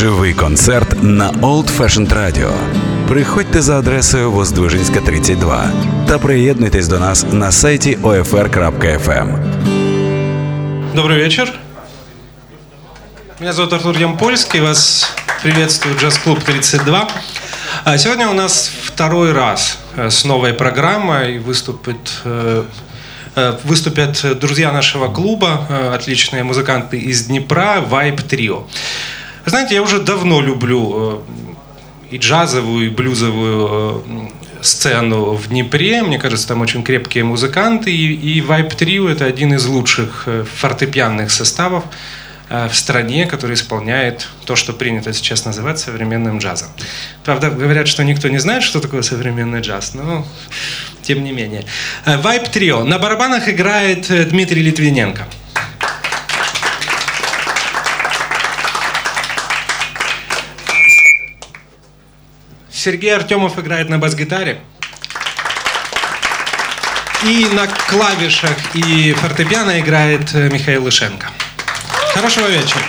Живий концерт на Old Fashioned Radio. Приходьте за адресою Воздвижинська, 32 та приєднуйтесь до нас на сайті OFR.FM. Добрый вечер. Меня зовут Артур Ямпольский. Вас приветствует джаз-клуб 32. А сегодня у нас второй раз э, с новой программой выступит э, э, выступят друзья нашего клуба, отличные музыканты из Днепра, Vibe Trio. Знаете, я уже давно люблю э, и джазовую, и блюзовую э, сцену в Днепре. Мне кажется, там очень крепкие музыканты. И, и Vibe Trio – это один из лучших э, фортепианных составов в стране, который исполняет то, что принято сейчас называть современным джазом. Правда, говорят, что никто не знает, что такое современный джаз, но тем не менее. Vibe Trio. На барабанах играет Дмитрий Литвиненко. Сергей Артемов играет на бас-гитаре. И на клавишах и фортепиано играет э, Михаил Лышенко. Хорошего вечера.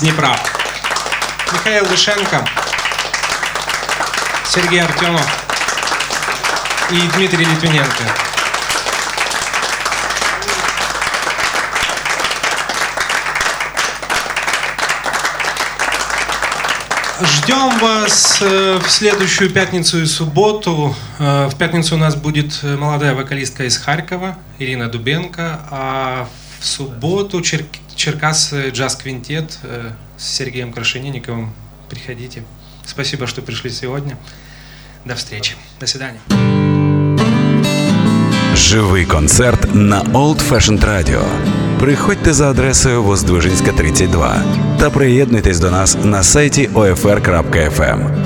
Днепра. Михаил Вышенко, Сергей Артемов и Дмитрий Литвиненко. Ждем вас э, в следующую пятницу и субботу. Э, в пятницу у нас будет э, молодая вокалистка из Харькова, Ирина Дубенко, а в субботу Чер... Черкас джаз-квинтет с Сергеем Крашенинниковым. Приходите. Спасибо, что пришли сегодня. До встречи. До свидания. Живий концерт на Old Fashioned Radio. Приходьте за адресою Воздвижинська, 32 та приєднуйтесь до нас на сайті OFR.FM.